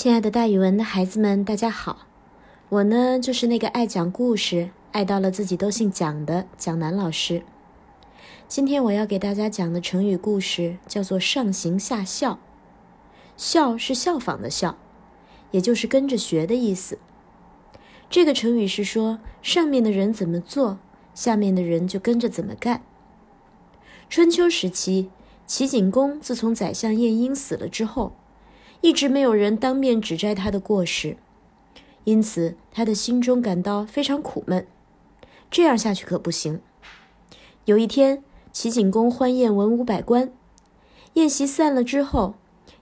亲爱的，大语文的孩子们，大家好！我呢，就是那个爱讲故事、爱到了自己都姓蒋的蒋楠老师。今天我要给大家讲的成语故事叫做“上行下效”。效是效仿的效，也就是跟着学的意思。这个成语是说，上面的人怎么做，下面的人就跟着怎么干。春秋时期，齐景公自从宰相晏婴死了之后。一直没有人当面指摘他的过失，因此他的心中感到非常苦闷。这样下去可不行。有一天，齐景公欢宴文武百官，宴席散了之后，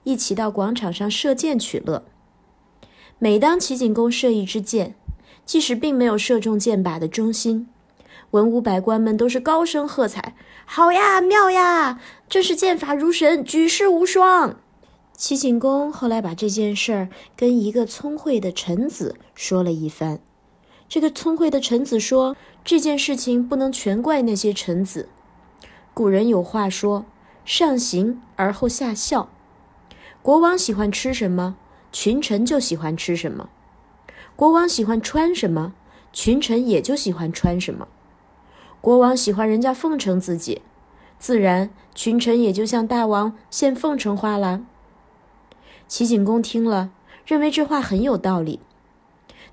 一起到广场上射箭取乐。每当齐景公射一支箭，即使并没有射中箭靶的中心，文武百官们都是高声喝彩：“好呀，妙呀，真是箭法如神，举世无双。”齐景公后来把这件事儿跟一个聪慧的臣子说了一番。这个聪慧的臣子说：“这件事情不能全怪那些臣子。古人有话说：‘上行而后下效。’国王喜欢吃什么，群臣就喜欢吃什么；国王喜欢穿什么，群臣也就喜欢穿什么。国王喜欢人家奉承自己，自然群臣也就向大王献奉承话啦。”齐景公听了，认为这话很有道理，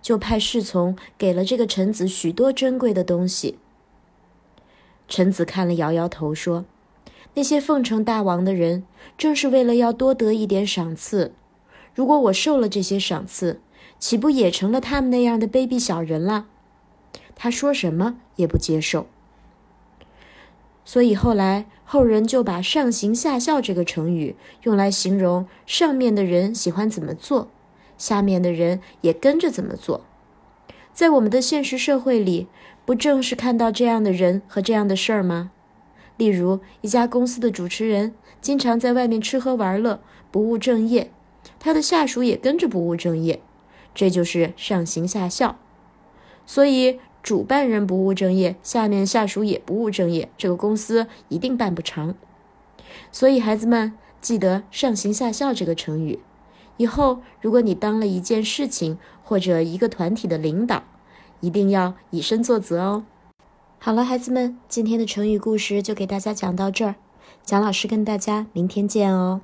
就派侍从给了这个臣子许多珍贵的东西。臣子看了，摇摇头说：“那些奉承大王的人，正是为了要多得一点赏赐。如果我受了这些赏赐，岂不也成了他们那样的卑鄙小人了？”他说什么也不接受。所以后来后人就把“上行下效”这个成语用来形容上面的人喜欢怎么做，下面的人也跟着怎么做。在我们的现实社会里，不正是看到这样的人和这样的事儿吗？例如，一家公司的主持人经常在外面吃喝玩乐，不务正业，他的下属也跟着不务正业，这就是上行下效。所以。主办人不务正业，下面下属也不务正业，这个公司一定办不长。所以孩子们记得“上行下效”这个成语。以后如果你当了一件事情或者一个团体的领导，一定要以身作则哦。好了，孩子们，今天的成语故事就给大家讲到这儿。蒋老师跟大家明天见哦。